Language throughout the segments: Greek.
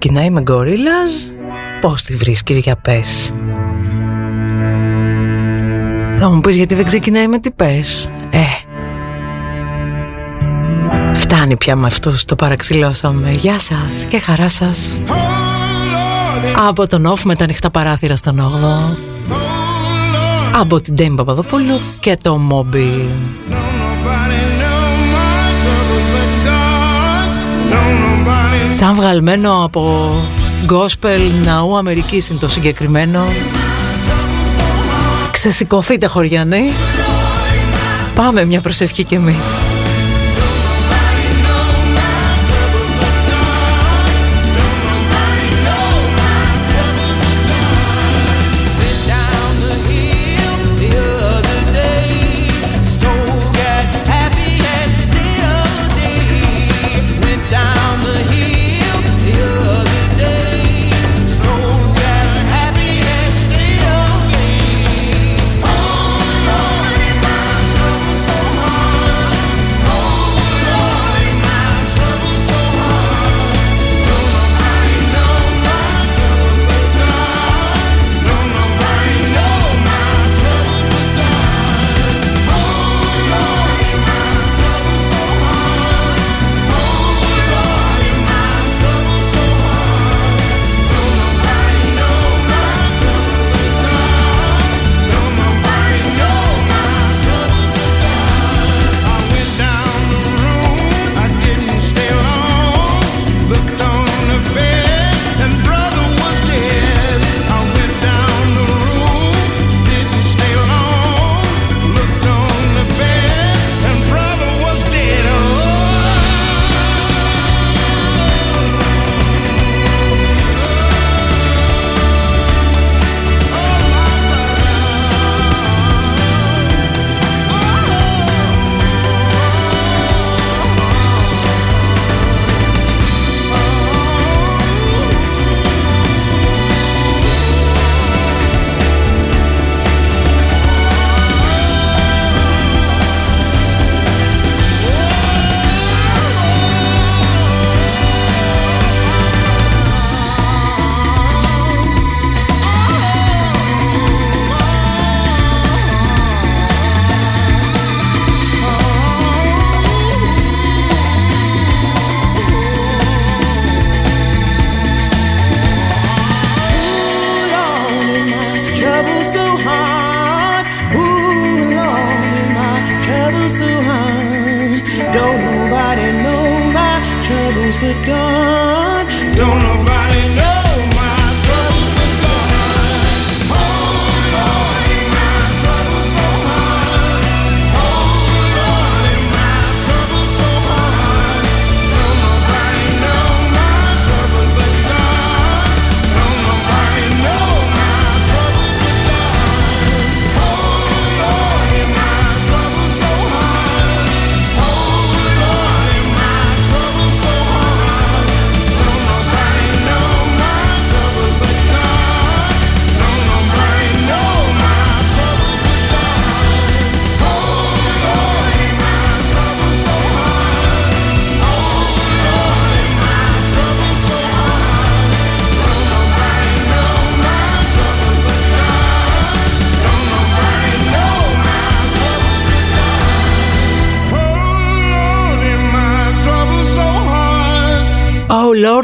ξεκινάει με γκορίλας; Πώς τη βρίσκεις για πες. Να μου πεις γιατί δεν ξεκινάει με τι πες. Ε. Φτάνει πια με αυτούς το παραξηλώσαμε. Γεια σας και χαρά σας. Από τον off με τα ανοιχτά παράθυρα στον 8 Από την Ντέμπα Παπαδοπούλου και το Μόμπι Σαν βγαλμένο από gospel ναού Αμερικής είναι το συγκεκριμένο. Ξεσηκωθείτε χωριανοί. Πάμε μια προσευχή κι εμείς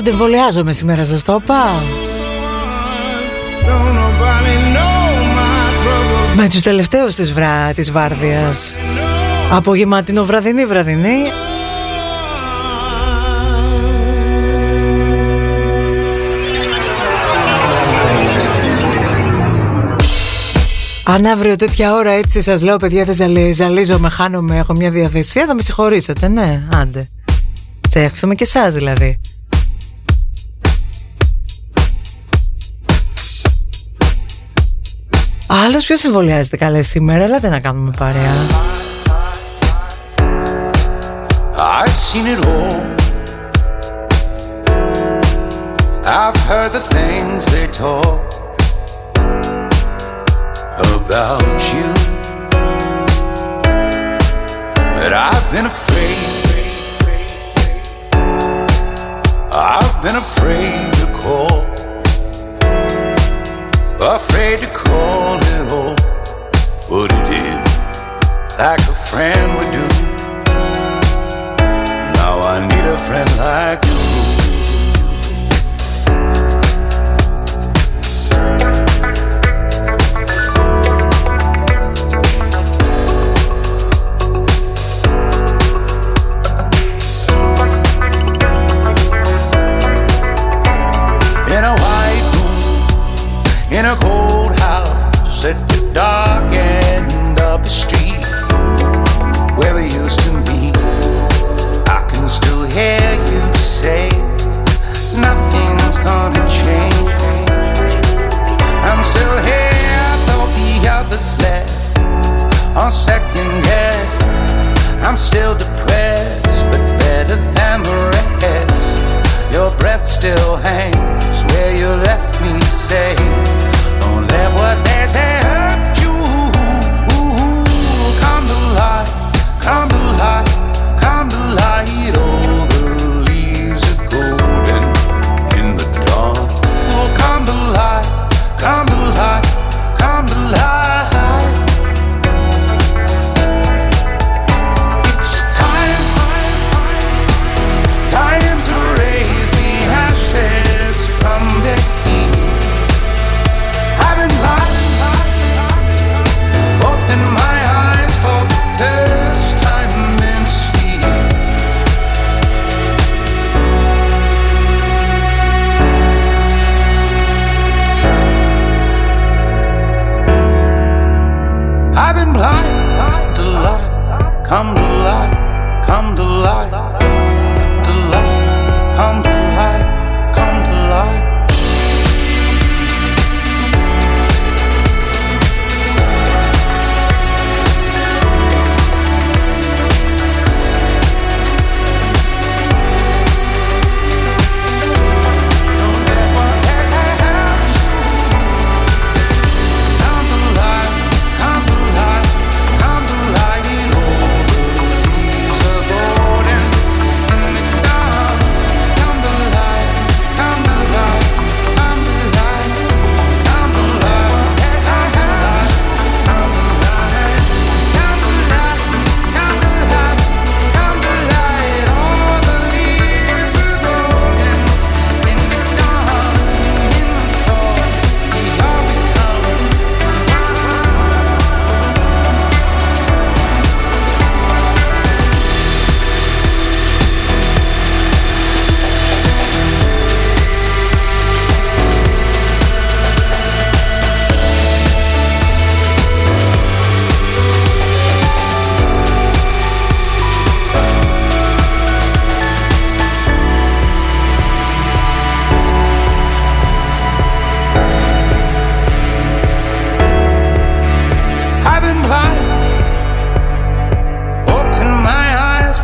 Lord, εμβολιάζομαι σήμερα, σας το είπα. Με τους τελευταίους της, βρά, της βάρδιας. Απογευματινό βραδινή βραδινή. Αν αύριο τέτοια ώρα έτσι σας λέω παιδιά δεν ζαλίζομαι, χάνομαι, έχω μια διαθεσία θα με συγχωρήσετε, ναι, άντε. Σε εύχομαι και εσάς δηλαδή. Άλλος ποιος εμβολιάζεται καλέ σήμερα, έλατε να κάνουμε παρέα. I've seen it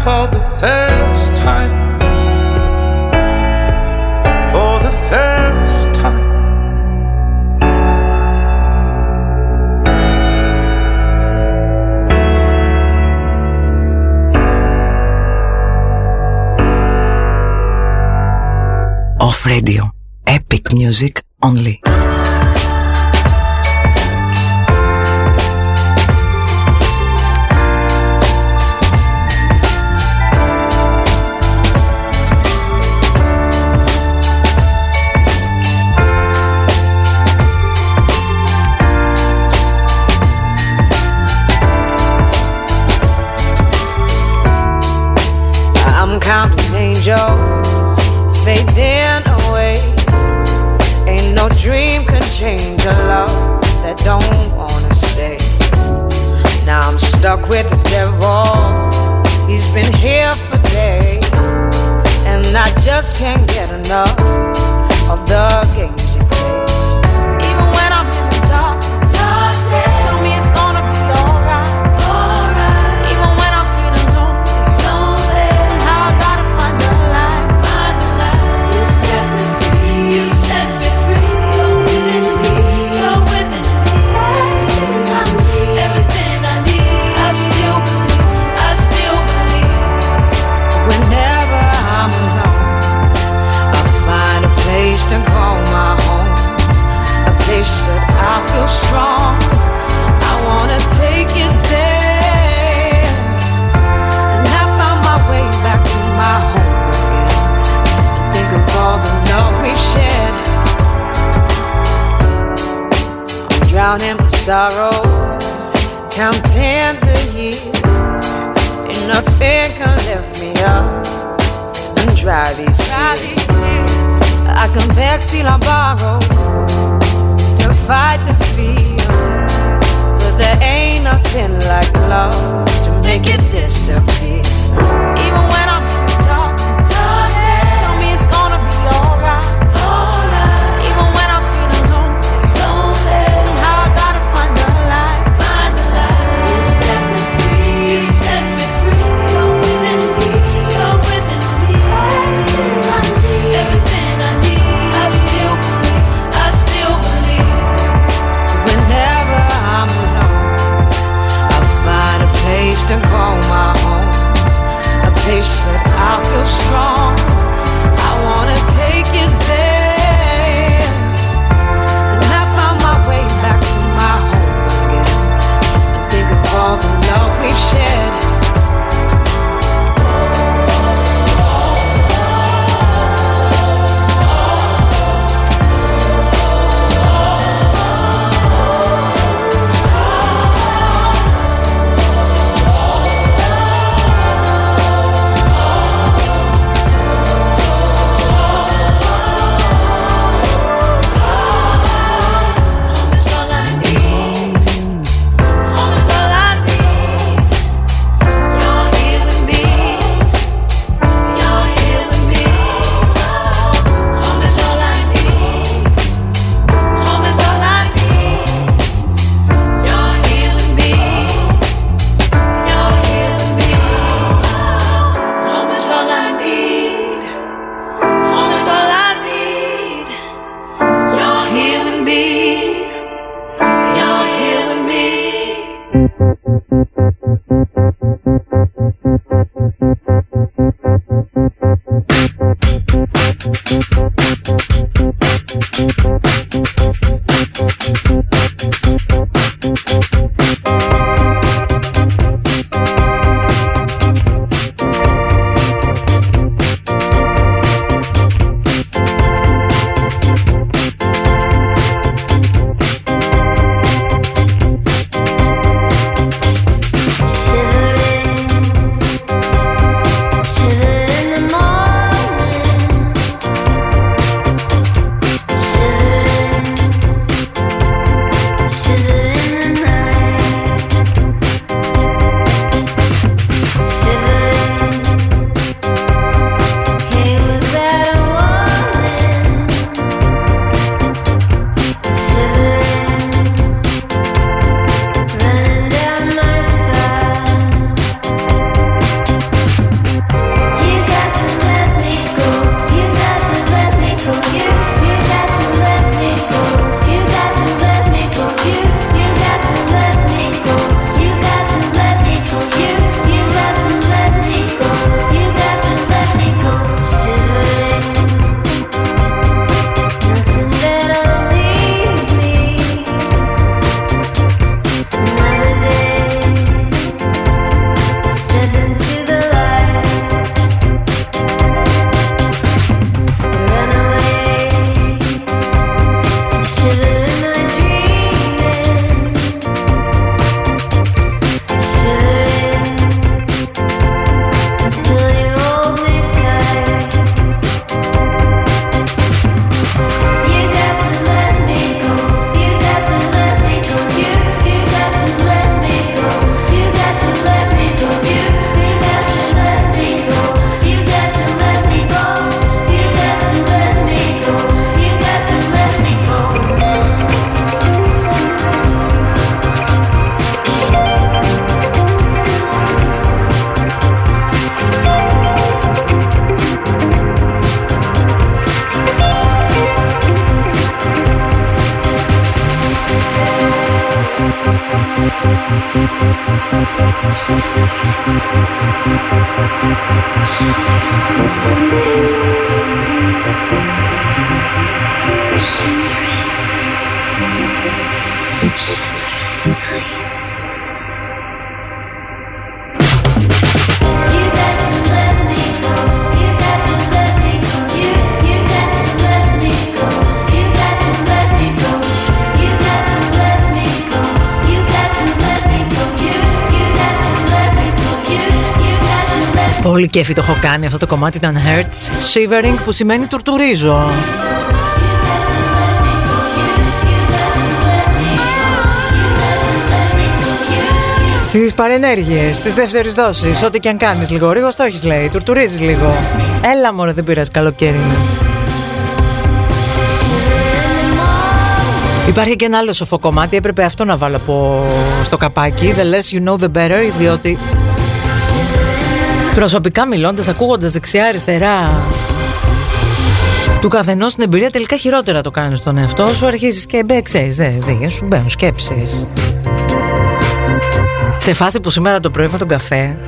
for the first time. For the first time. Off radio. Epic music only. Πολύ κέφι το έχω κάνει αυτό το κομμάτι ήταν Hertz Shivering που σημαίνει τουρτουρίζω. Στις παρενέργειες, στις δεύτερες δόσεις, ό,τι και αν κάνεις λίγο Ρίγος το έχεις λέει, τουρτουρίζεις λίγο. Έλα μωρέ δεν πειράζει καλοκαίρι Υπάρχει και ένα άλλο σοφό κομμάτι, έπρεπε αυτό να βάλω από στο καπάκι. The less you know the better, διότι Προσωπικά μιλώντας, ακούγοντας δεξιά-αριστερά του καθενός την εμπειρία τελικά χειρότερα το κάνεις στον εαυτό σου. Αρχίζεις και μπε, ξέρεις, δεν δε, σου μπαίνουν σκέψεις. Σε φάση που σήμερα το πρωί με τον καφέ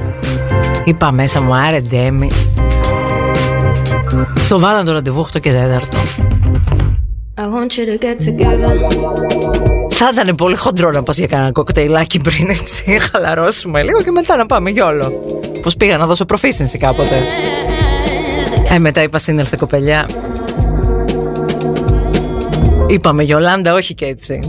είπα μέσα μου άρε ντέμι. Στο βάλαν το ραντεβού 8 και 4. Θα ήταν πολύ χοντρό να πας για κανένα κοκτέιλάκι πριν έτσι χαλαρώσουμε λίγο και μετά να πάμε γιόλο. Πώς πήγα να δώσω προφήσινση κάποτε. Ε, μετά είπα σύνελθε κοπελιά. Είπαμε Γιολάντα, όχι και έτσι.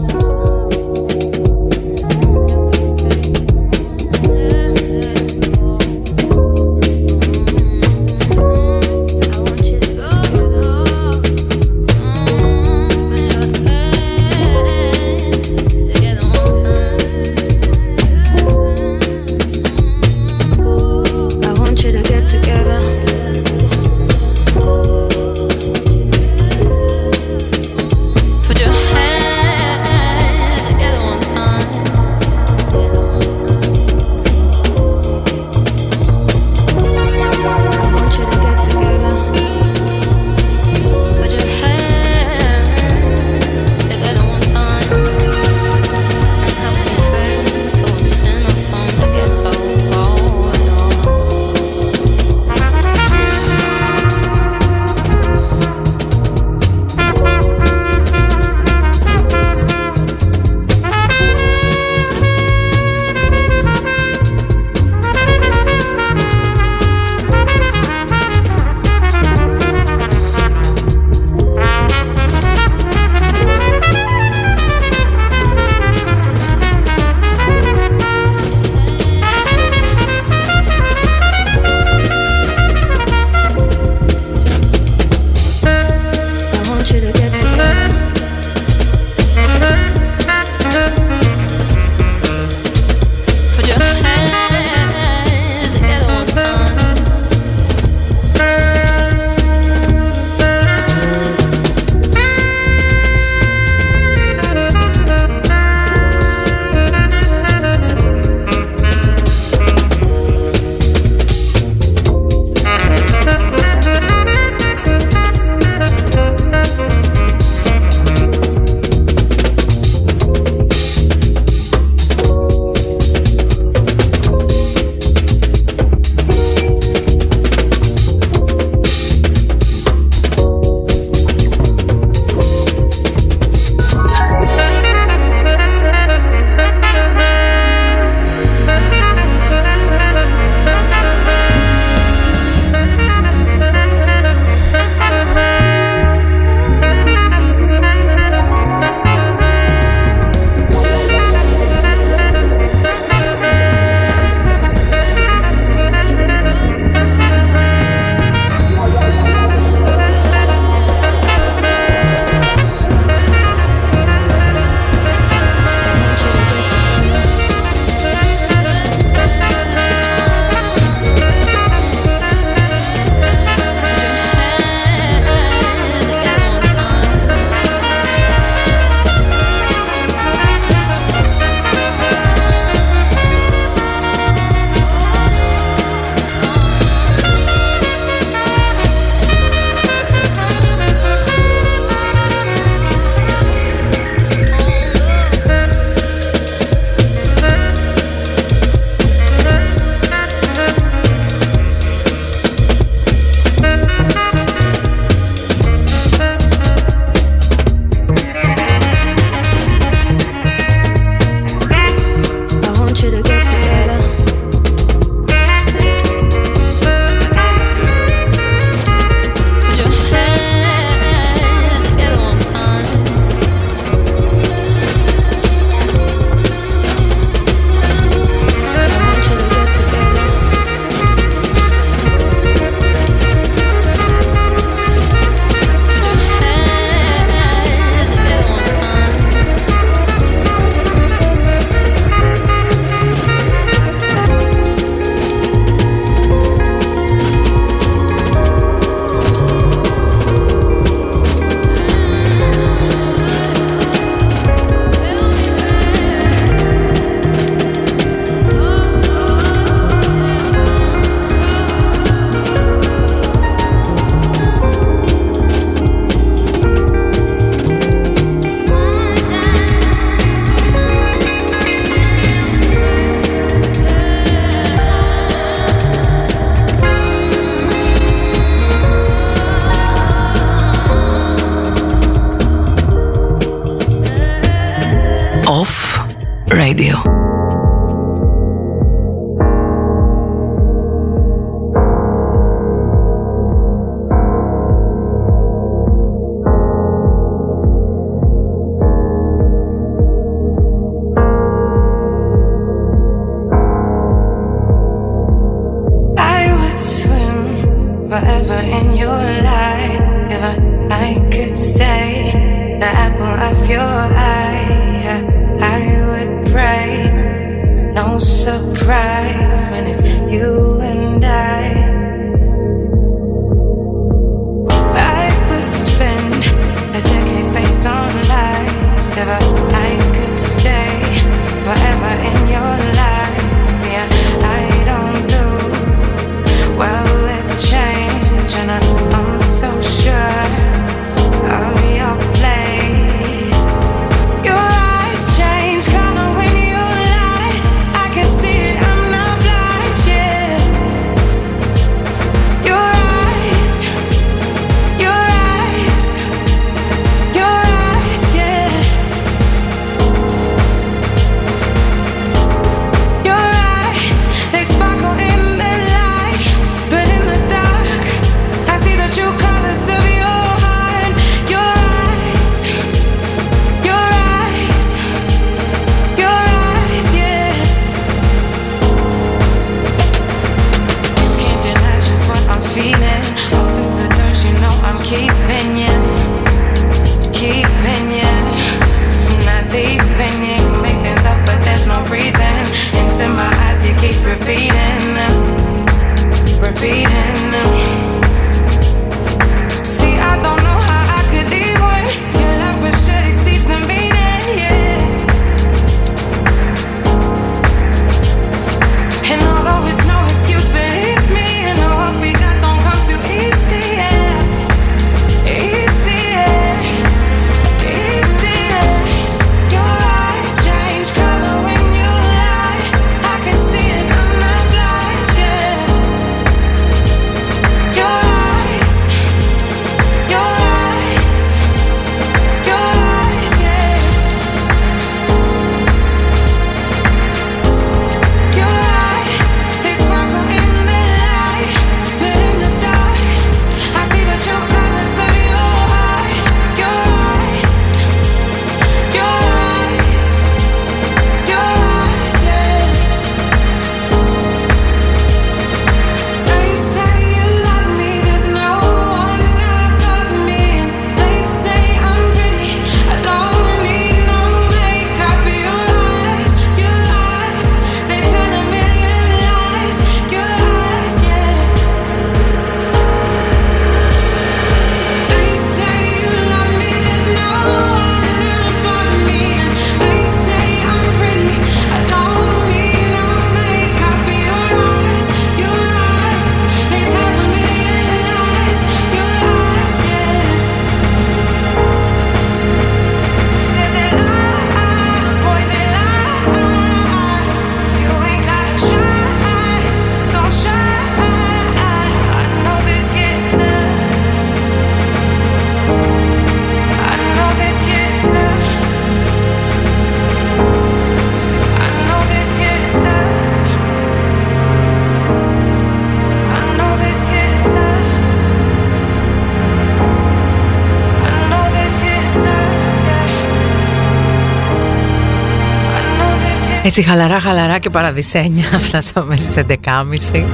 Έτσι χαλαρά χαλαρά και παραδεισένια φτάσαμε στις 11.30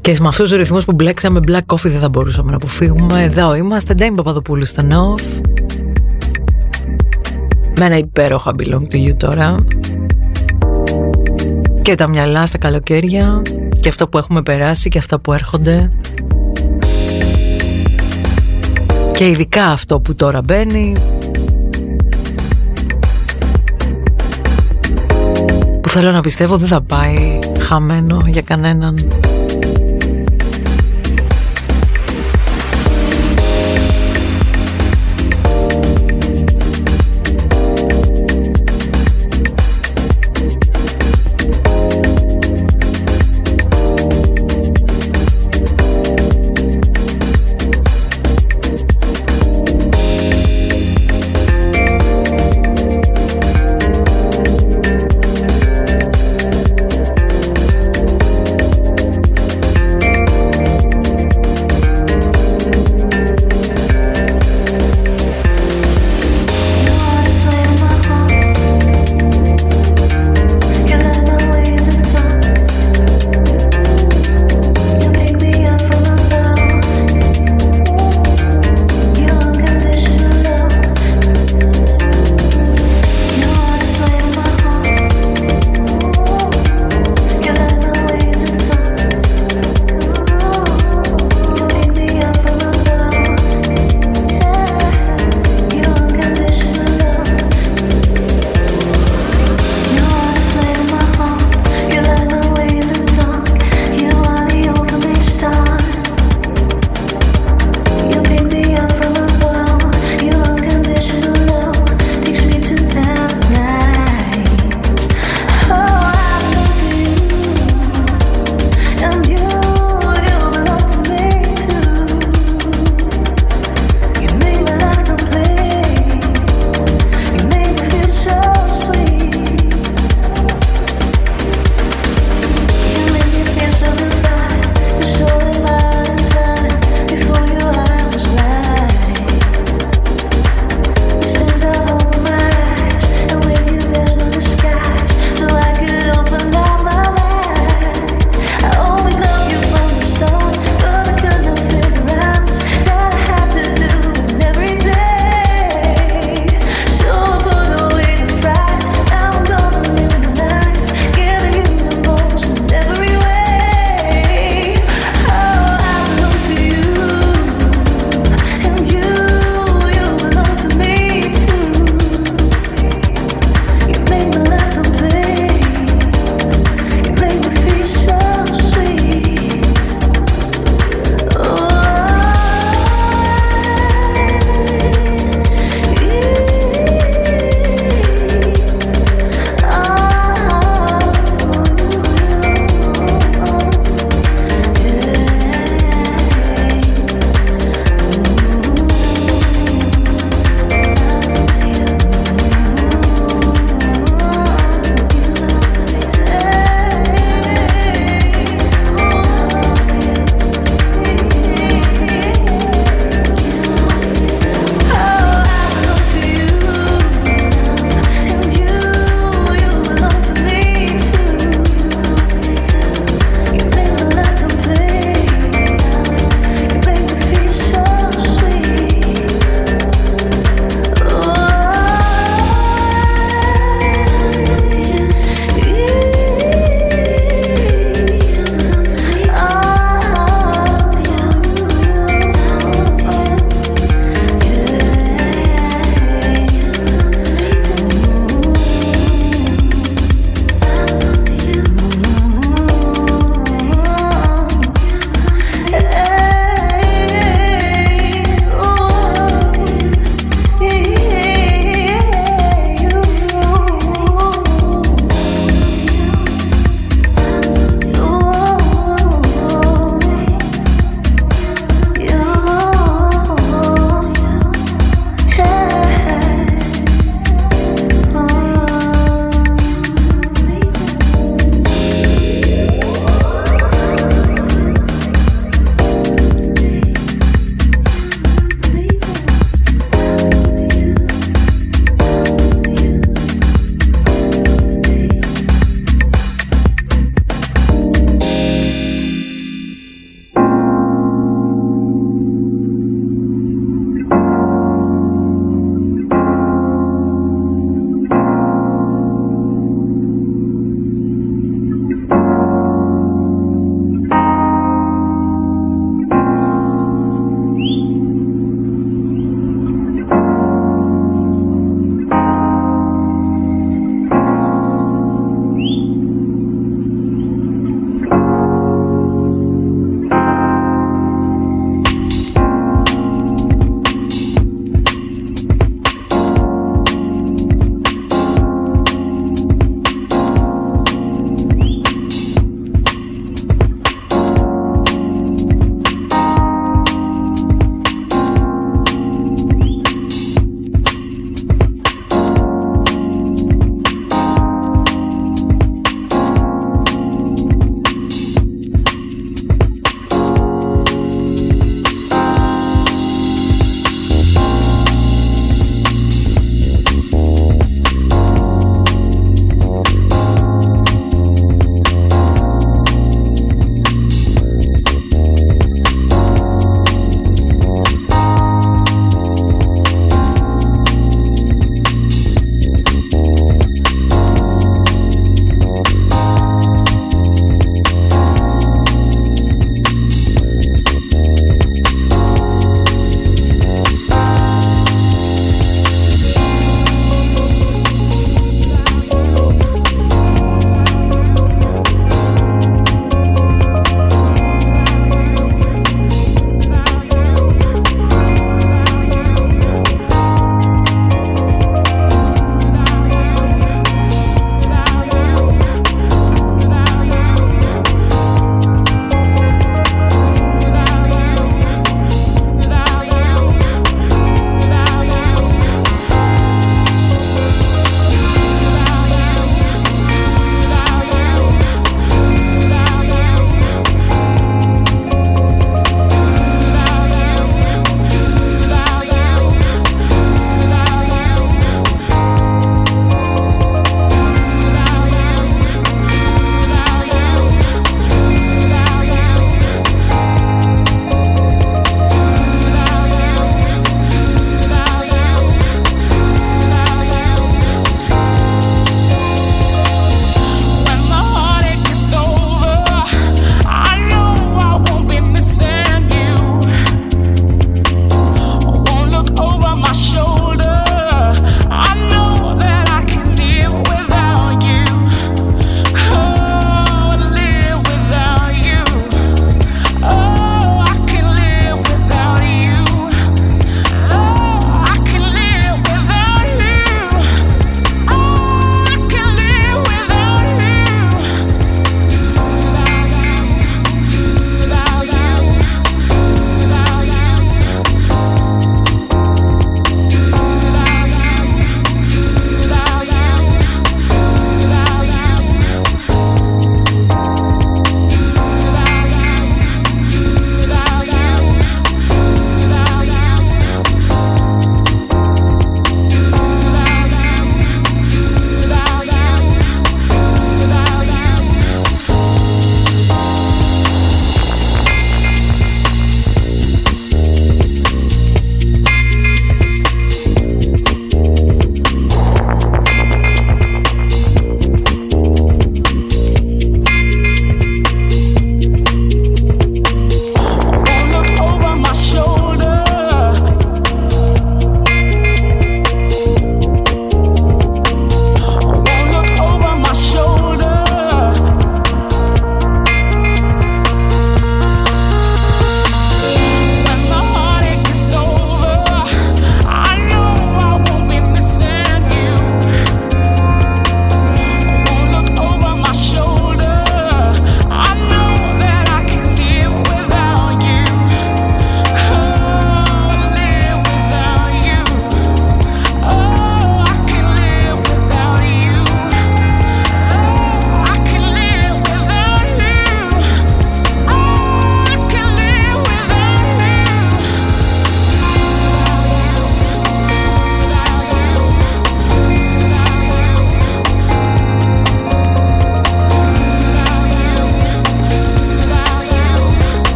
και με αυτούς τους ρυθμούς που μπλέξαμε, black coffee δεν θα μπορούσαμε να αποφύγουμε. Εδώ είμαστε. Ντέμι Παπαδοπούλου στο Νόφ. Με ένα υπέροχα belong του γιου τώρα. Και τα μυαλά στα καλοκαίρια. Και αυτά που έχουμε περάσει και αυτά που έρχονται. Και ειδικά αυτό που τώρα μπαίνει θέλω να πιστεύω δεν θα πάει χαμένο για κανέναν.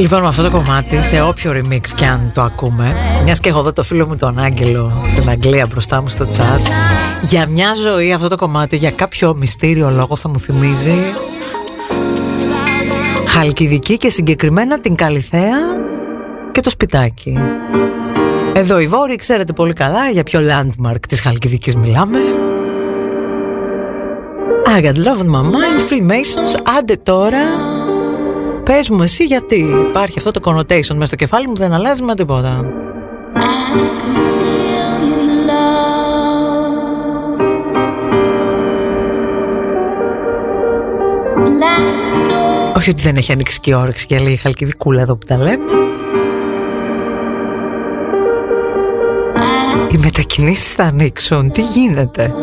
Λοιπόν, με αυτό το κομμάτι, σε όποιο remix και αν το ακούμε, μιας και έχω εδώ το φίλο μου τον Άγγελο στην Αγγλία μπροστά μου στο chat, για μια ζωή αυτό το κομμάτι, για κάποιο μυστήριο λόγο θα μου θυμίζει Χαλκιδική και συγκεκριμένα την Καλυθέα και το σπιτάκι. Εδώ οι Βόρειοι ξέρετε πολύ καλά για ποιο landmark της Χαλκιδικής μιλάμε. I got love in my mind, Freemasons, άντε τώρα Πες μου εσύ γιατί υπάρχει αυτό το connotation μέσα στο κεφάλι μου δεν αλλάζει με τίποτα. Όχι ότι δεν έχει ανοίξει και όρεξη για λίγη χαλκιδικούλα εδώ που τα λέμε. Οι μετακινήσεις θα ανοίξουν. Τι γίνεται;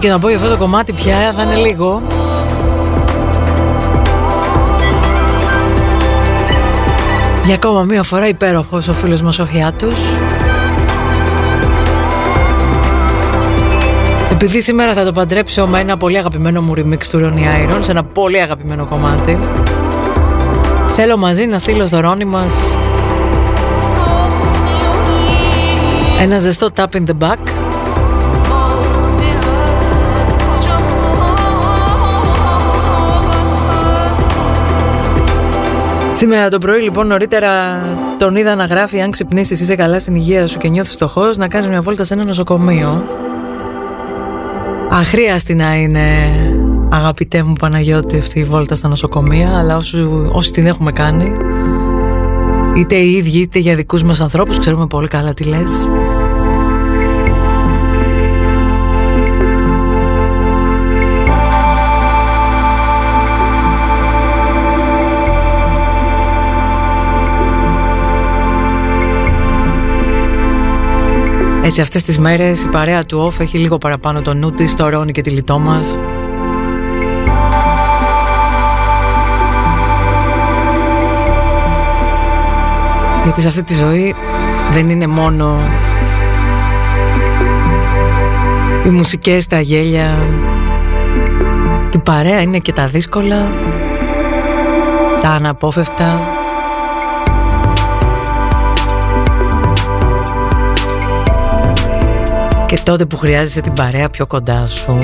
Και να πω για αυτό το κομμάτι πια θα είναι λίγο. Για ακόμα μία φορά υπέροχος ο φίλος μας ο Χιάτος. Επειδή σήμερα θα το παντρέψω με ένα πολύ αγαπημένο μου remix του Ronnie Iron σε ένα πολύ αγαπημένο κομμάτι Θέλω μαζί να στείλω στο Ρόνι μας ένα ζεστό tap in the back Σήμερα το πρωί λοιπόν νωρίτερα τον είδα να γράφει αν ξυπνήσεις είσαι καλά στην υγεία σου και νιώθεις φτωχός να κάνεις μια βόλτα σε ένα νοσοκομείο Αχρίαστη να είναι αγαπητέ μου Παναγιώτη αυτή η βόλτα στα νοσοκομεία αλλά όσοι, όσοι την έχουμε κάνει είτε οι ίδιοι είτε για δικούς μας ανθρώπους ξέρουμε πολύ καλά τι λες Έτσι αυτές τις μέρες η παρέα του Off έχει λίγο παραπάνω το νου της, το Ρόνι και τη λιτό μας. Γιατί σε αυτή τη ζωή δεν είναι μόνο οι μουσικές, τα γέλια η παρέα είναι και τα δύσκολα τα αναπόφευκτα και τότε που χρειάζεσαι την παρέα πιο κοντά σου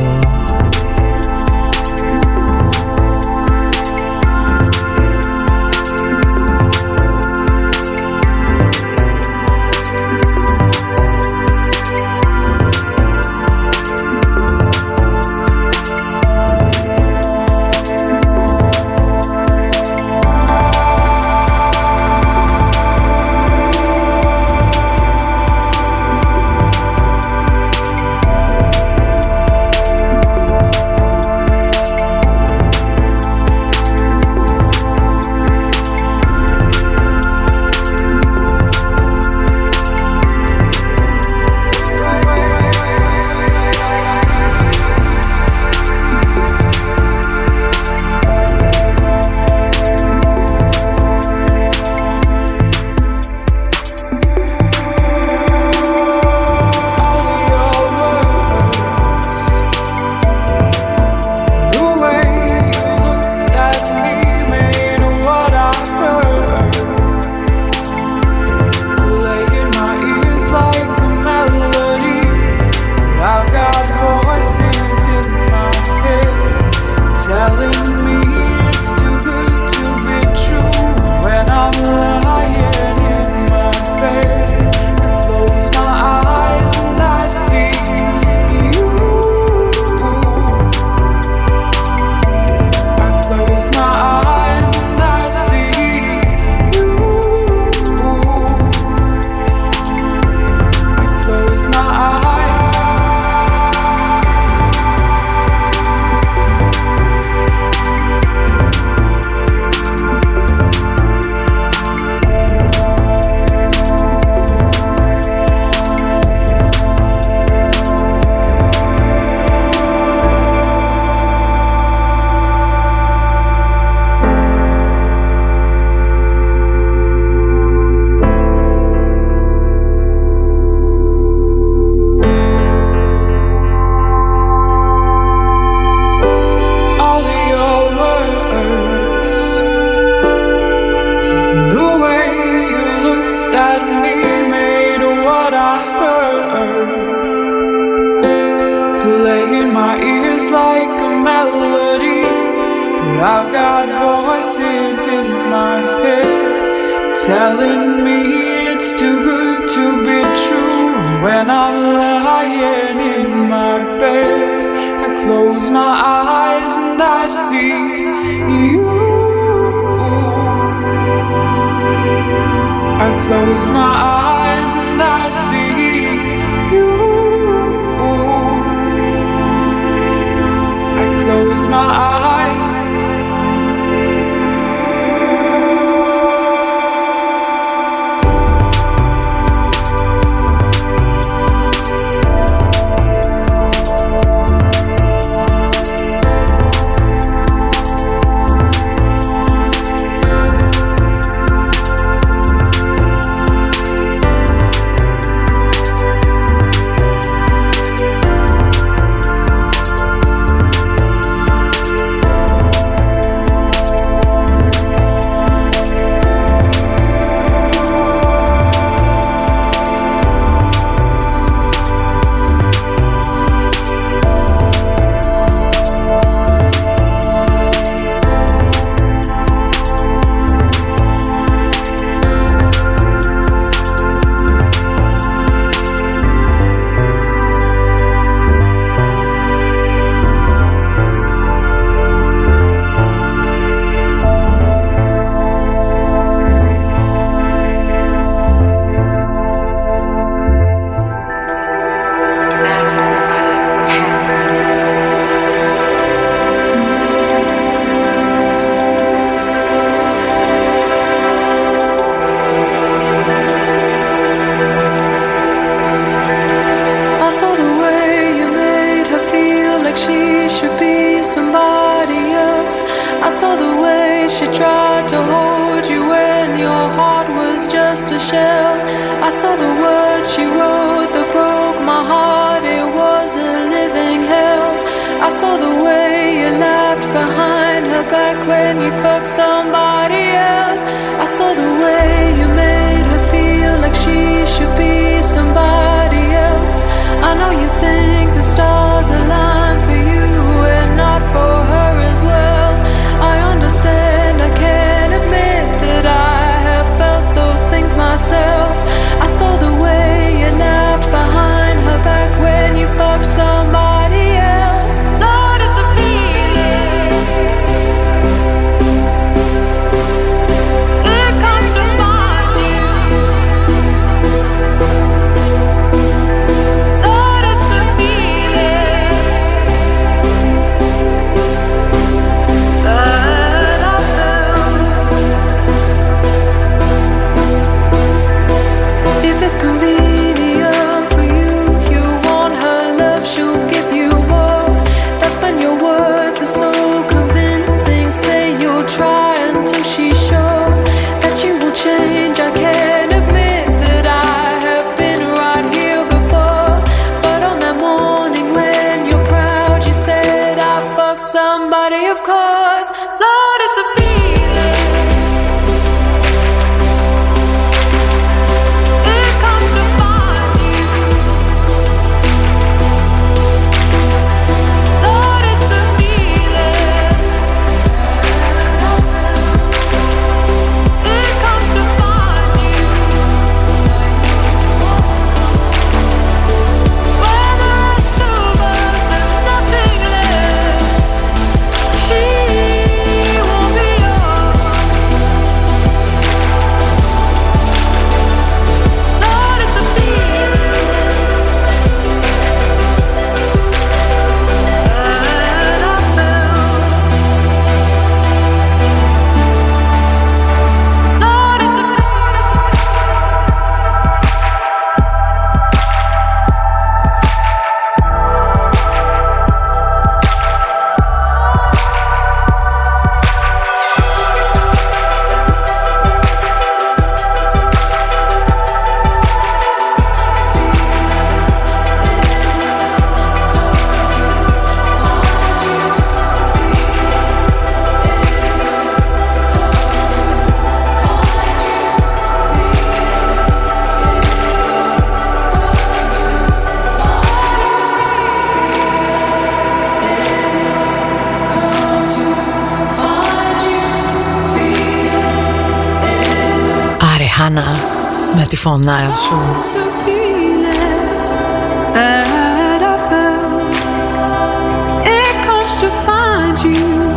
φωνά.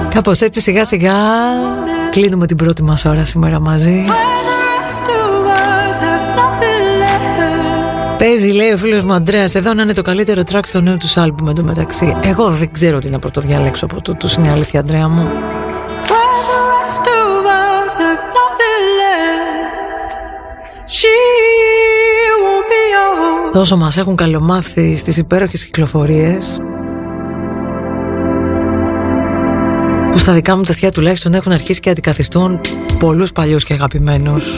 Κάπως έτσι σιγά σιγά κλείνουμε την πρώτη μας ώρα σήμερα μαζί. Παίζει, λέει ο φίλος μου Αντρέας, εδώ να είναι το καλύτερο track στο νέο τους άλμπουμ μεταξύ. Εγώ δεν ξέρω τι να πρωτοδιαλέξω από τούτους, είναι αλήθεια, Αντρέα μου. τόσο μας έχουν καλομάθει στις υπέροχες κυκλοφορίες που στα δικά μου τα θεία τουλάχιστον έχουν αρχίσει και αντικαθιστούν πολλούς παλιούς και αγαπημένους.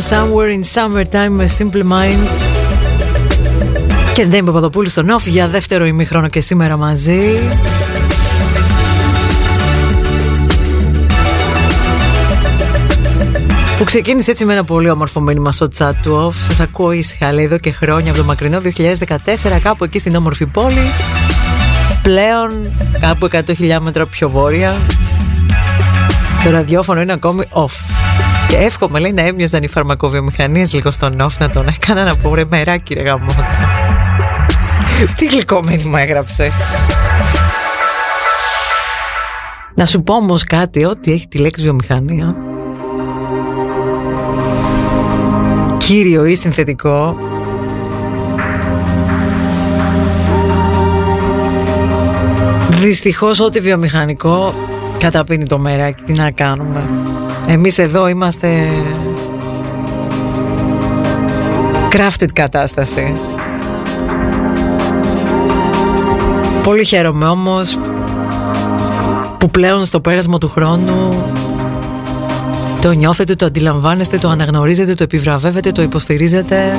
Someone Somewhere in Summertime με Simple Minds και Ντέιμ Παπαδοπούλου στον Off για δεύτερο ημίχρονο και σήμερα μαζί. Που ξεκίνησε έτσι με ένα πολύ όμορφο μήνυμα στο chat του Off. Σας ακούω ήσυχα, λέει εδώ και χρόνια από το μακρινό 2014, κάπου εκεί στην όμορφη πόλη. Πλέον κάπου 100 χιλιόμετρα πιο βόρεια Το ραδιόφωνο είναι ακόμη off. Και εύχομαι λέει να έμοιαζαν οι φαρμακοβιομηχανίες λίγο στον off να τον έκανα να πω ρε μεράκι ρε γαμότο. Τι γλυκό μήνυμα έγραψε. Να σου πω όμως κάτι, ότι έχει τη λέξη βιομηχανία. Κύριο ή συνθετικό. Δυστυχώς ό,τι βιομηχανικό καταπίνει το μεράκι, τι να κάνουμε. Εμείς εδώ είμαστε crafted κατάσταση. Πολύ χαίρομαι όμως που πλέον στο πέρασμα του χρόνου το νιώθετε, το αντιλαμβάνεστε, το αναγνωρίζετε, το επιβραβεύετε, το υποστηρίζετε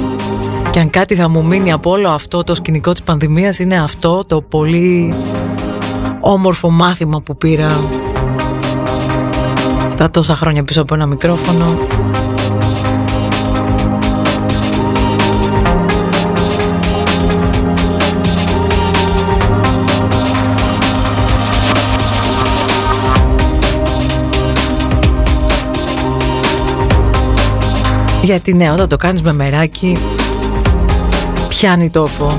και αν κάτι θα μου μείνει από όλο αυτό το σκηνικό της πανδημίας είναι αυτό το πολύ όμορφο μάθημα που πήρα στα τόσα χρόνια πίσω από ένα μικρόφωνο Γιατί ναι, όταν το κάνεις με μεράκι πιάνει τόπο.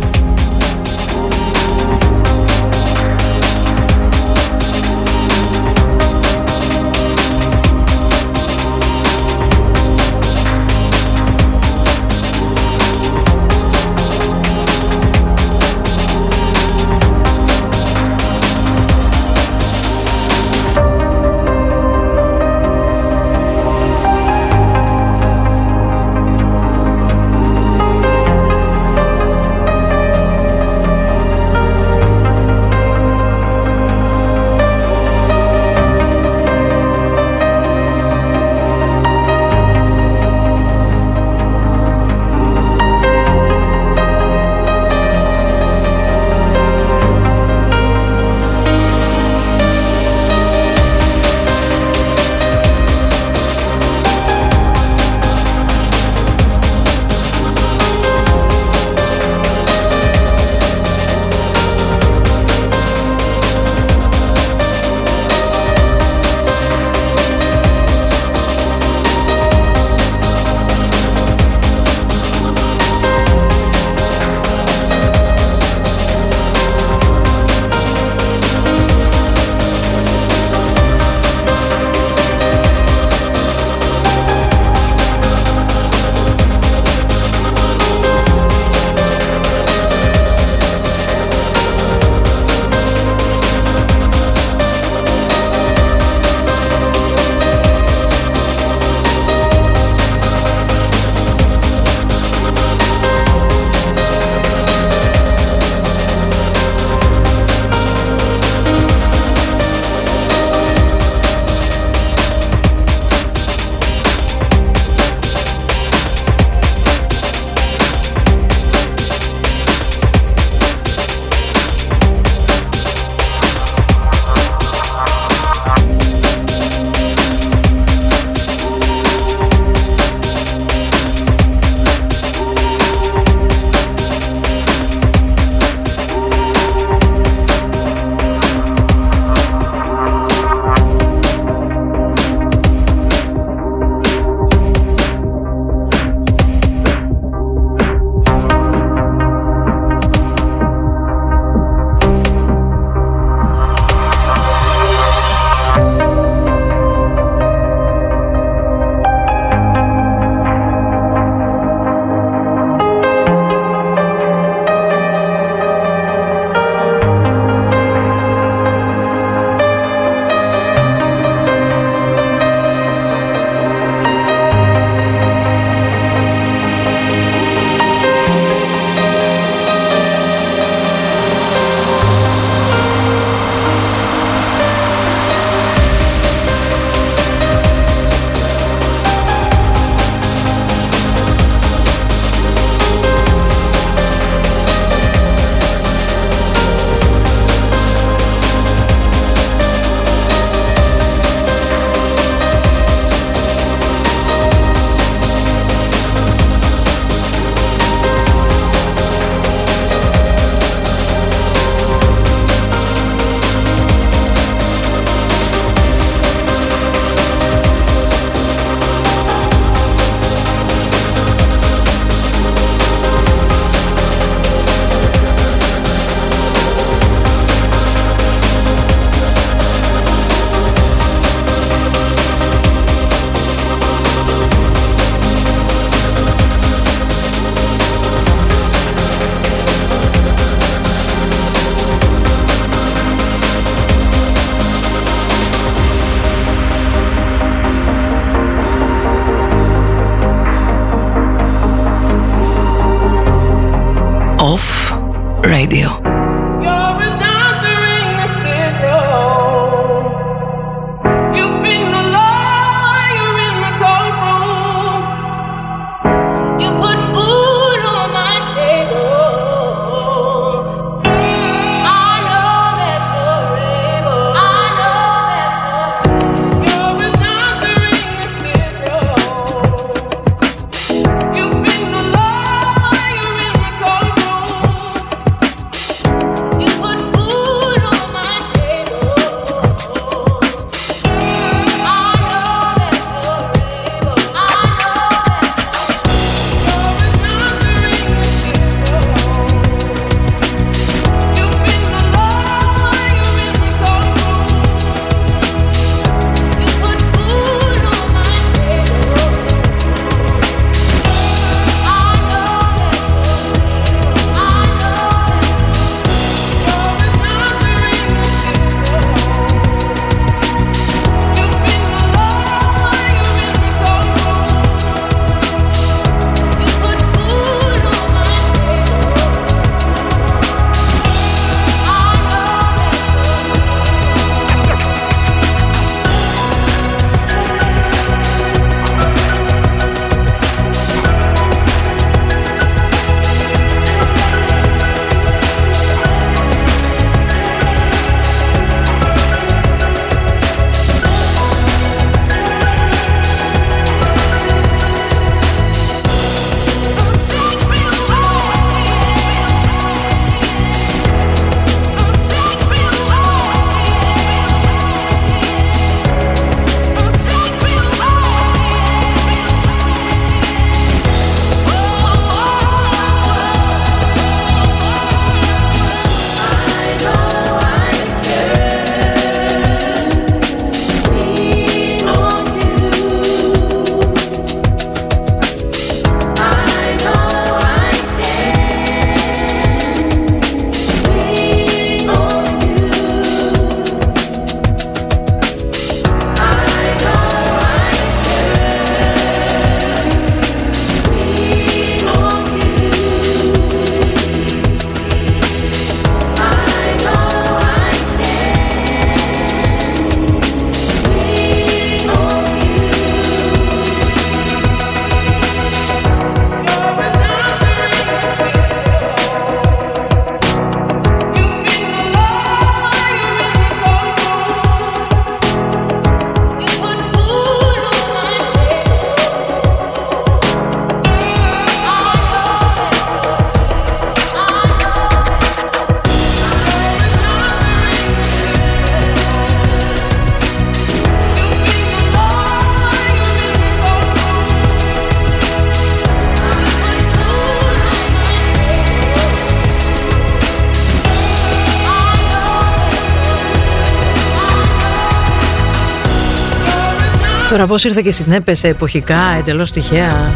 Τώρα πώς ήρθε και συνέπεσε εποχικά, εντελώς τυχαία.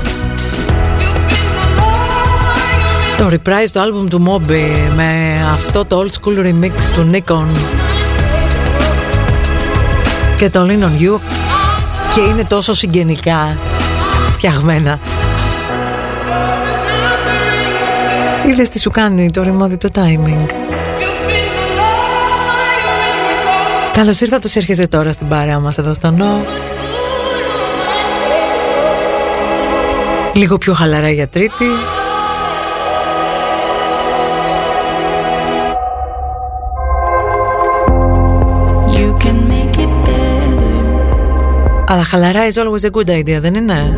Το reprise το album του Moby με αυτό το old school remix του Nikon και το Lean on You και είναι τόσο συγγενικά φτιαγμένα. Είδες τι σου κάνει το ρημάδι το timing. Καλώς ήρθατε, έρχεστε τώρα στην παρέα μας εδώ στο Nov. Λίγο πιο χαλαρά για τρίτη. Αλλά χαλαρά is always a good idea, δεν είναι;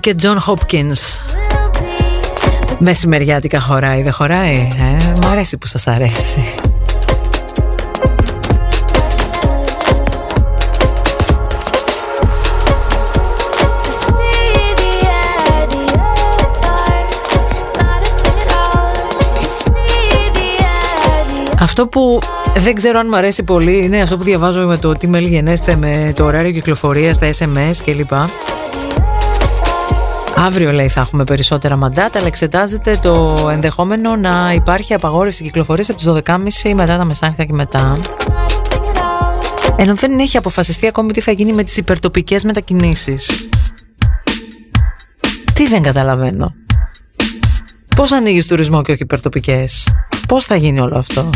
Και Τζον Χόπκινς Μεσημεριάτικα χωράει, δεν χωράει ε; Μ' αρέσει που σας αρέσει Αυτό που δεν ξέρω αν μου αρέσει πολύ είναι αυτό που διαβάζω με το τι μέλλει γενέσθαι με το ωράριο κυκλοφορίας, τα SMS κλπ. Αύριο λέει θα έχουμε περισσότερα μαντάτα, αλλά εξετάζεται το ενδεχόμενο να υπάρχει απαγόρευση κυκλοφορίας από τις 12.30 μετά τα μεσάνυχτα και μετά. Ενώ δεν έχει αποφασιστεί ακόμη τι θα γίνει με τις υπερτοπικές μετακινήσεις. Τι δεν καταλαβαίνω. Πώς ανοίγεις τουρισμό και όχι υπερτοπικές. Πώς θα γίνει όλο αυτό.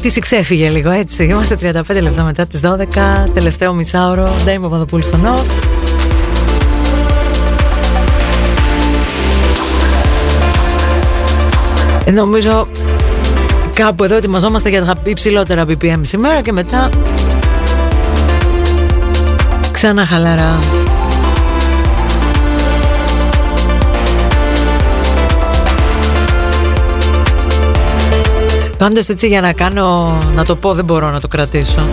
Πτήση ξέφυγε λίγο έτσι. Είμαστε 35 λεπτά μετά τις 12, τελευταίο μισάωρο. Ντέιμο Παπαδοπούλου στο Νοφ. Ε, νομίζω κάπου εδώ ετοιμαζόμαστε για τα υψηλότερα BPM σήμερα και μετά ξανά χαλαρά. Πάντως έτσι για να κάνω, να το πω δεν μπορώ να το κρατήσω.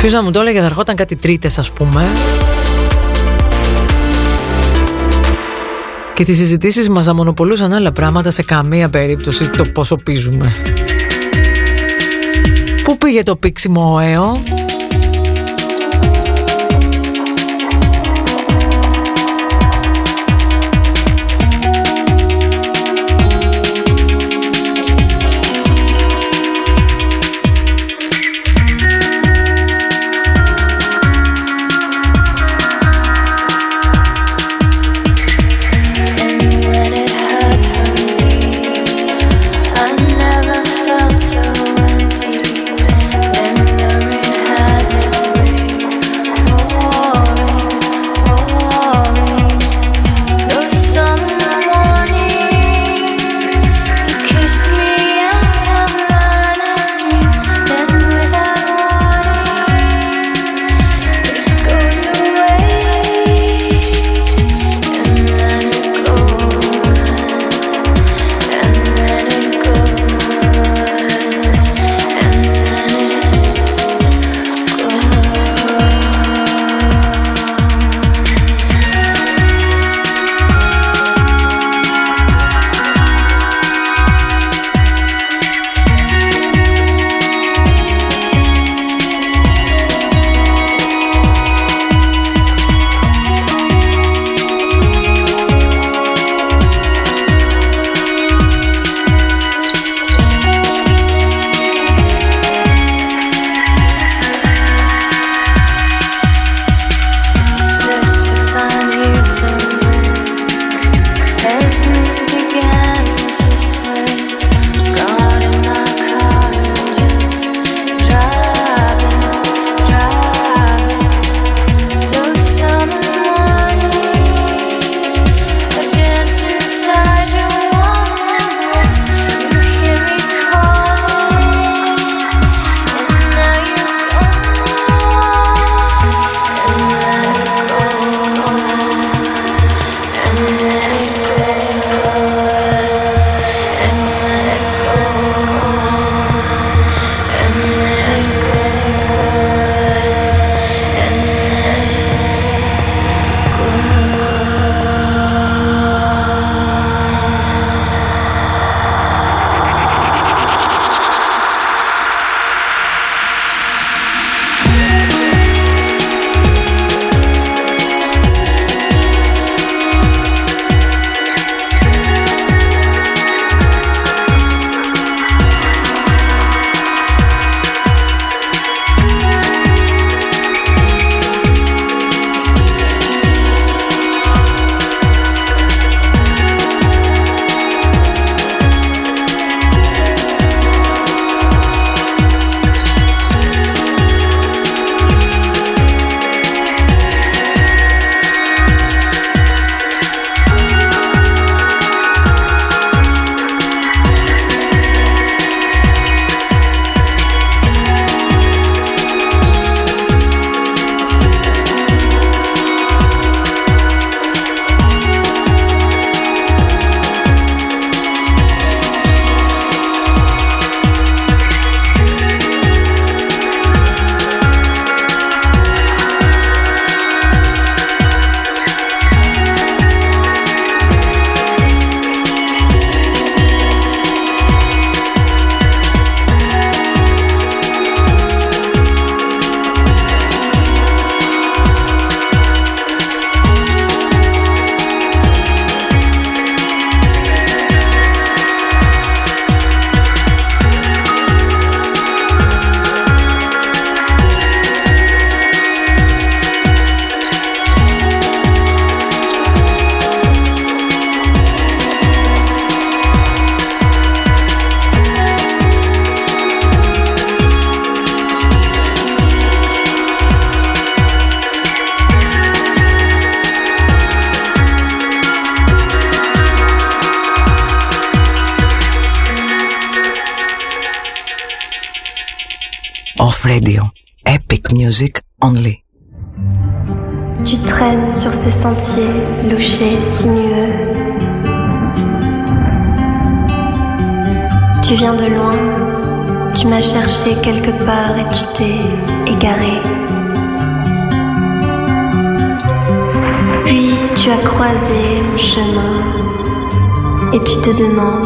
Ποιος να μου το έλεγε θα ερχόταν κάτι τρίτες ας πούμε. Και τις συζητήσεις μας θα μονοπολούσαν άλλα πράγματα σε καμία περίπτωση το πόσο πίζουμε. Πού πήγε το πίξιμο ο; ΑΕΟ;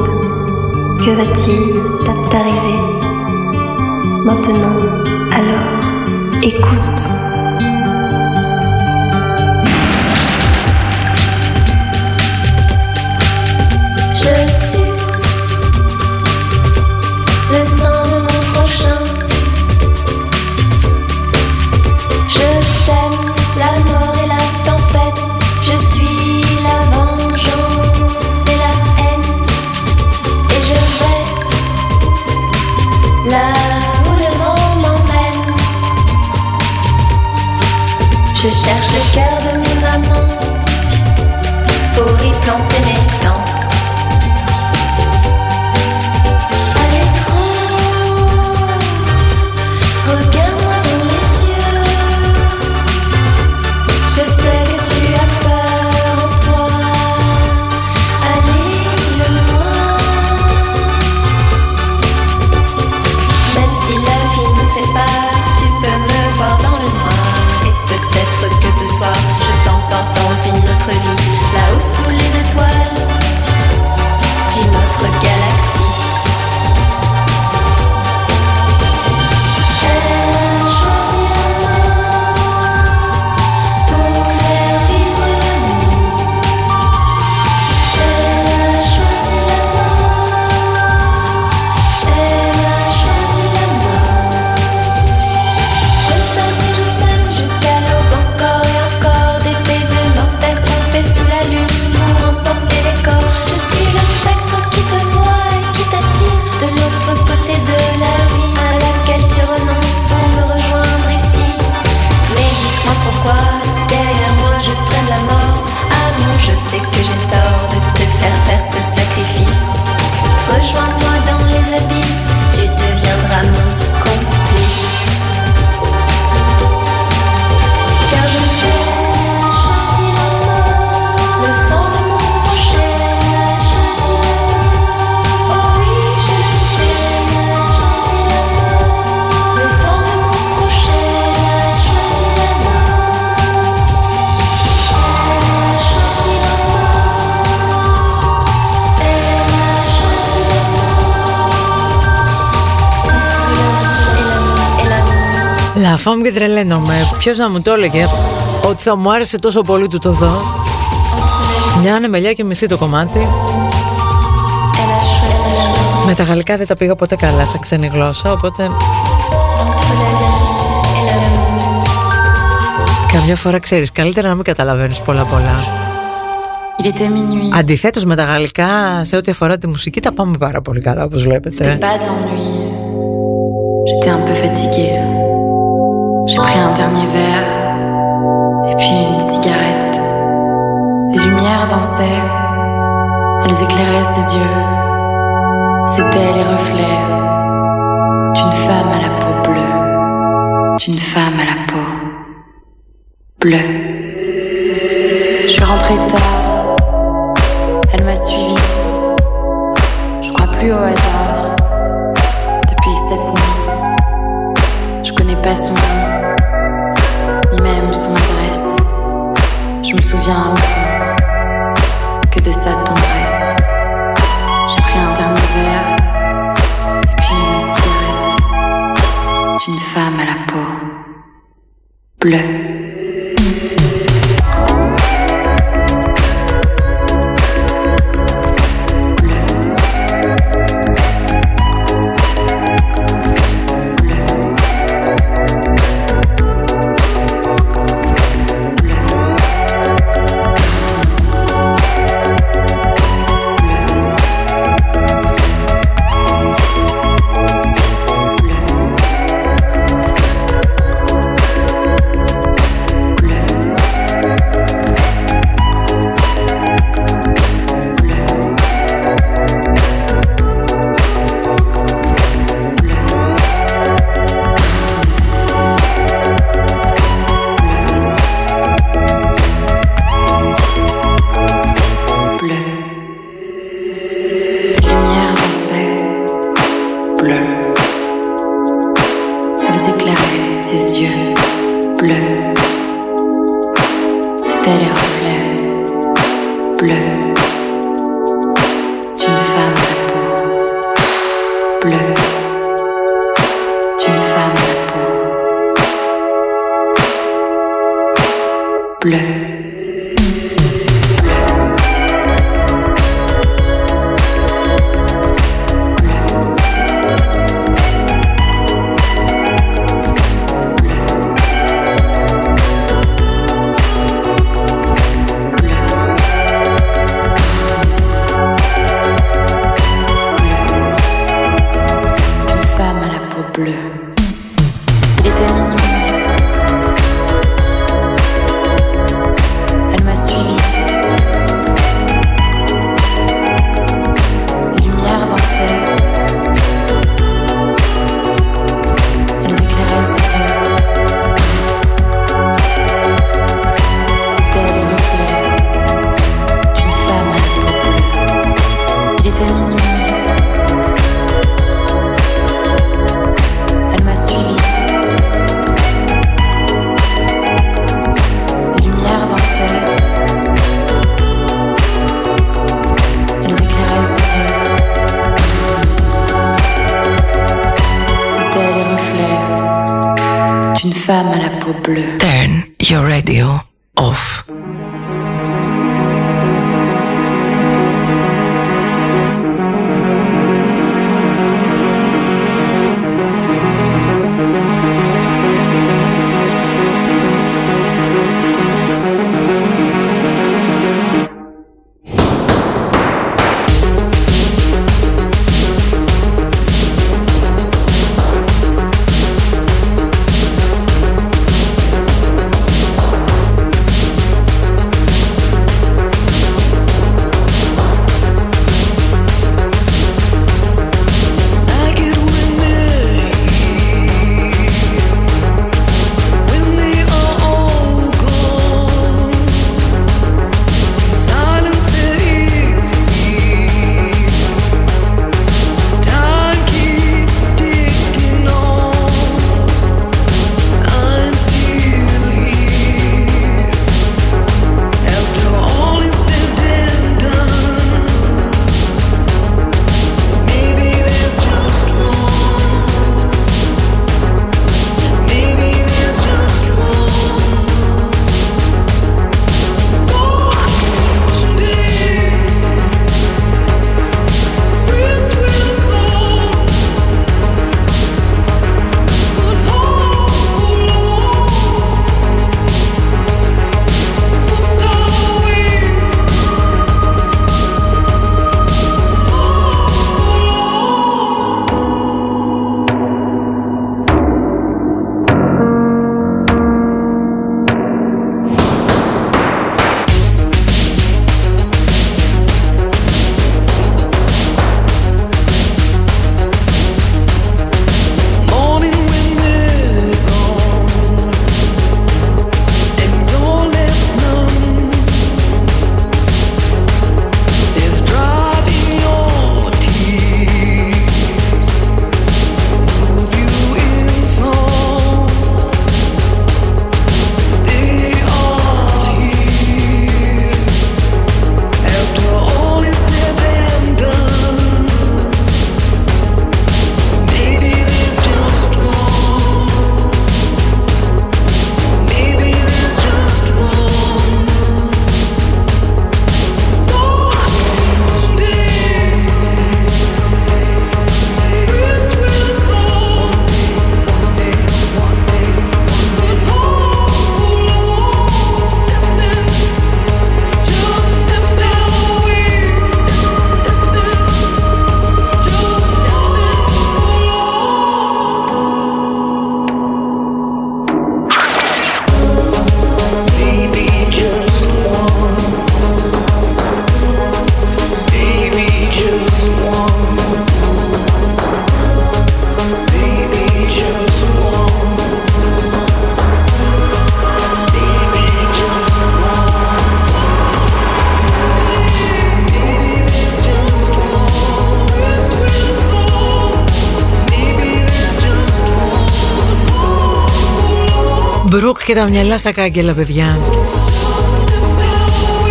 que va-t-il t'arriver? Maintenant Alors, écoute. Cherche le cœur de Λαφόμ και τρελαίνομαι. Ποιος να μου το έλεγε ότι θα μου άρεσε τόσο πολύ του το δω; Μια ανεμελιά και μισή το κομμάτι. Με τα γαλλικά δεν τα πήγα ποτέ καλά σαν ξένη γλώσσα, οπότε... Καμιά φορά ξέρεις, καλύτερα να μην καταλαβαίνεις πολλά πολλά. Αντιθέτως με τα γαλλικά, σε ό,τι αφορά τη μουσική, τα πάμε πάρα πολύ καλά, όπως βλέπετε. J'étais un peu fatiguée. J'ai pris un dernier verre et puis une cigarette. Les lumières dansaient, elles éclairaient ses yeux. C'étaient les reflets d'une femme à la peau bleue, d'une femme à la peau bleue. Je suis rentrée tard, τα μυαλά στα κάγκελα, παιδιά.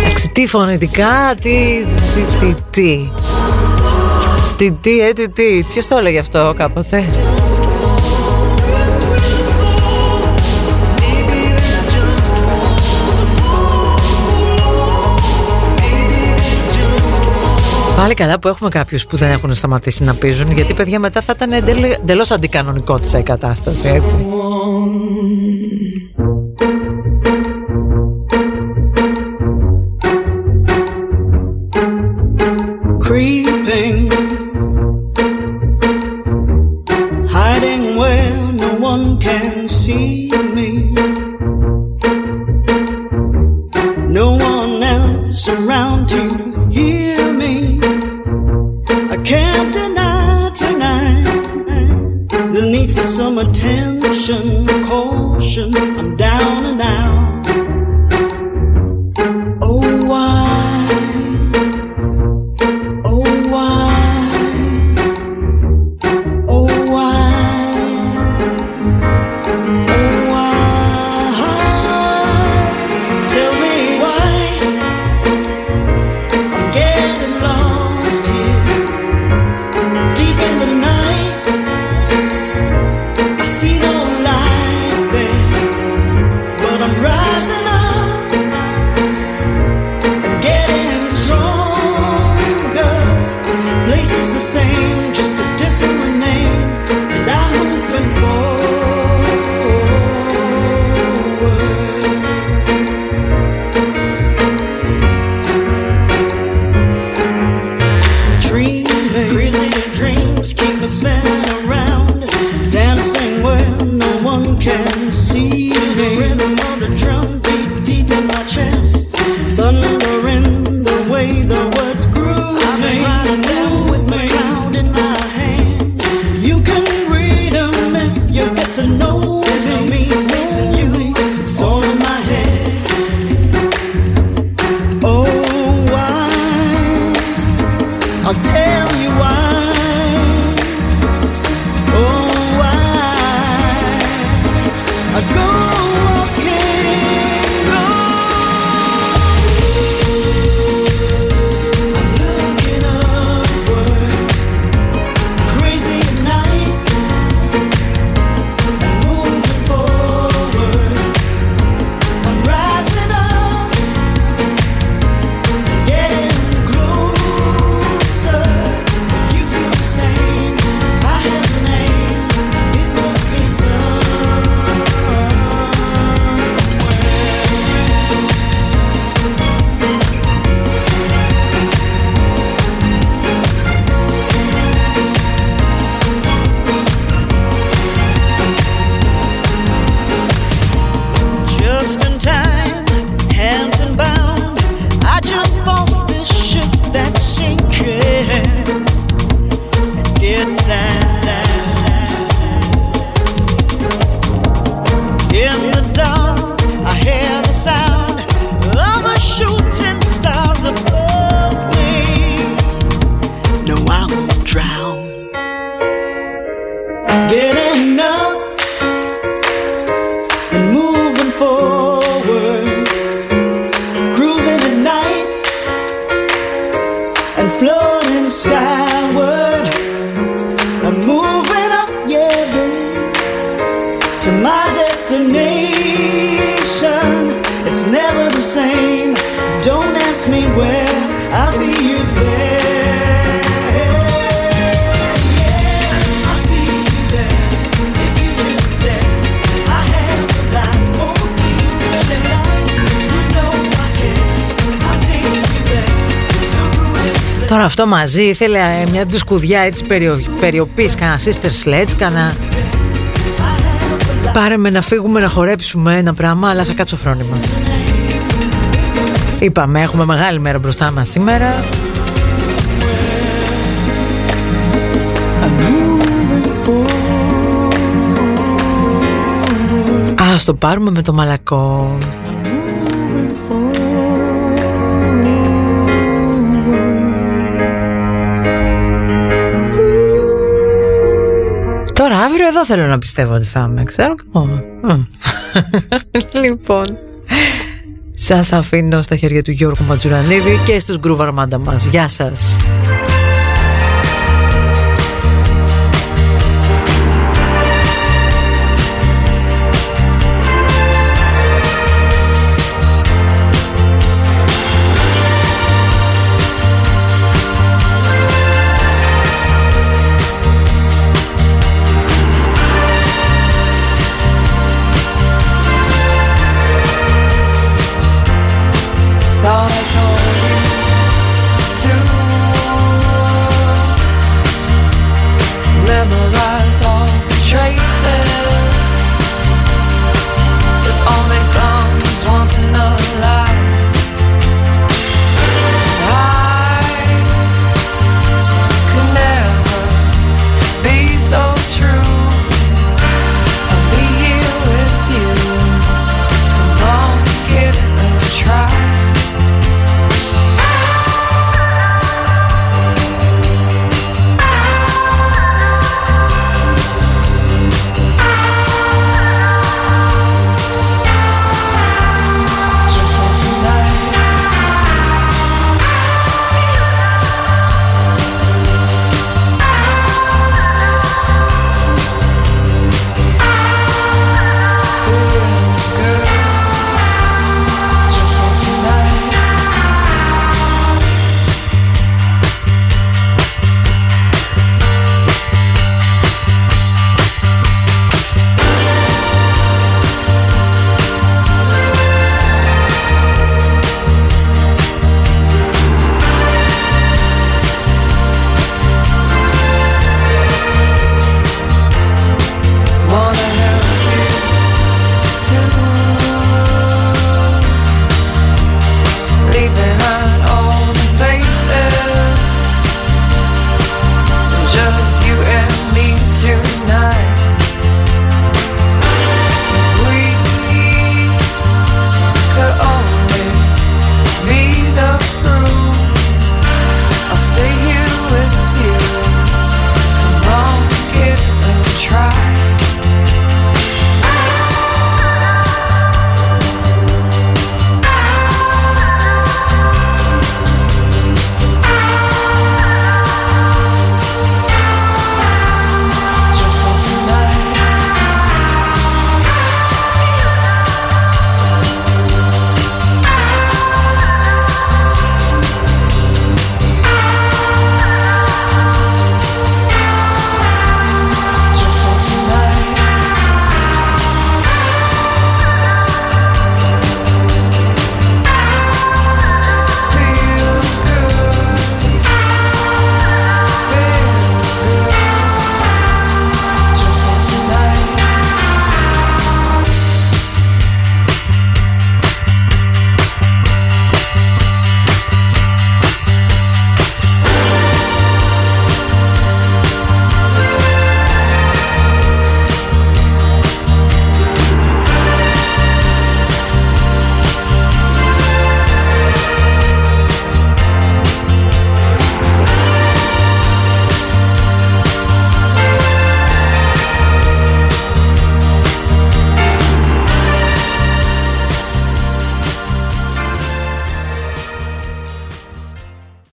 Εντάξει, Τι φωνητικά, τι, τι, τι, τι. Τι, τι, ε, τι, τι. Ποιος το έλεγε αυτό κάποτε; Πάλι καλά που έχουμε κάποιους που δεν έχουν σταματήσει να πίζουν γιατί παιδιά μετά θα ήταν εντελώς αντικανονικότητα η κατάσταση έτσι. Αυτό μαζί ήθελε ε, μια δισκουδιά έτσι περιο, περιοπής, κανένα sister sledge, κανένα... Πάρε με να φύγουμε να χορέψουμε ένα πράγμα, αλλά θα κάτσω φρόνημα. Είπαμε, έχουμε μεγάλη μέρα μπροστά μας σήμερα. Ας το πάρουμε με το μαλακό. Εδώ θέλω να πιστεύω ότι θα είμαι, ξέρω και μόνο. λοιπόν, Σας αφήνω στα χέρια του Γιώργου Ματζουρανίδη και στους γκρουβ αρμάντα μας. Γεια σας.